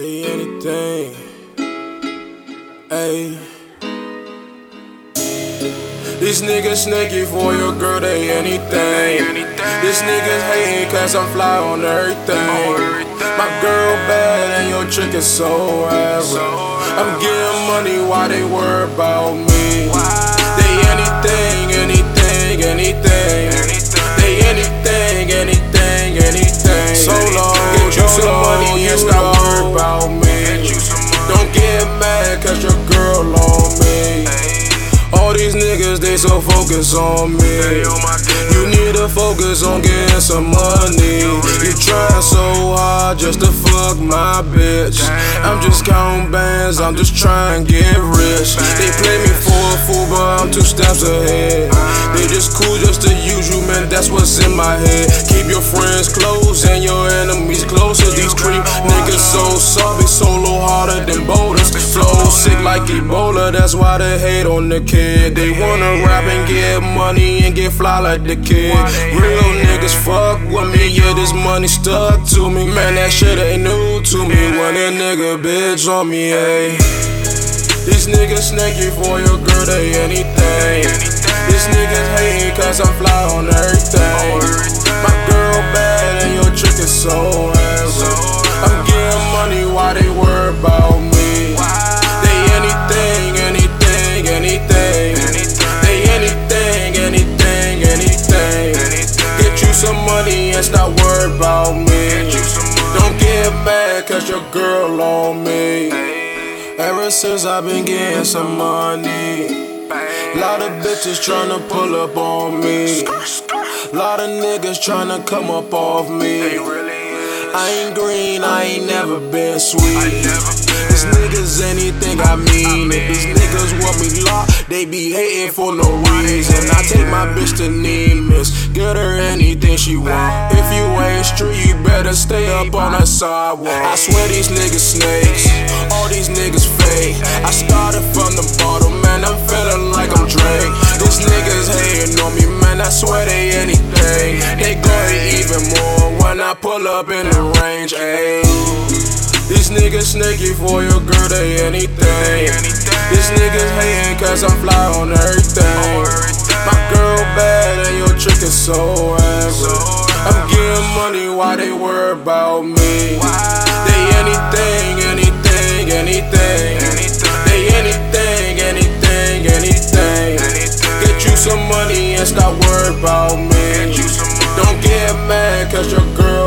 They anything. Ayy. These niggas sneaky for your girl, they anything. anything. These niggas hating cause I'm fly on everything. My girl bad and your chick is so average. I'm getting money while they worry about me. They anything, anything, anything. Get mad cause your girl on me. All these niggas, they so focused on me. You need to focus on getting some money. You trying so hard just to fuck my bitch. I'm just counting bands, I'm just trying to get rich. They play me for a fool, but I'm two steps ahead. They just cool just to use you, man, that's what's in my head. Keep your friends close and your enemies closer. These creep niggas so soft, they solo harder than boulders. Like Ebola, that's why they hate on the kid. They wanna rap and get money and get fly like the kid. Real niggas fuck with me, yeah, this money stuck to me. Man, that shit ain't new to me. When a nigga bitch on me, ayy. These niggas snaky for your girl, they anything. These niggas hating cause I'm fly on everything. And stop worry about me. Don't get mad cause your girl on me. Ever since I've been getting some money. Lot of bitches tryna pull up on me. Lot of niggas tryna come up off me. I ain't green, I ain't never been sweet. These niggas anything I mean. If these niggas want me locked, they be hating for no reason. I take my bitch to Nemus, get her anything she want. If you ain't street, you better stay up on the sidewalk. I swear these niggas snakes, all these niggas fake. I started from I pull up in the range, ayy. These niggas sneaky for your girl, they anything. These niggas hating cause I'm fly on everything. My girl bad and your trick is so average. I'm getting money, why they worry about me? They anything, anything, anything. They anything, anything, anything. Get you some money and stop worry about me. Don't get mad cause your girl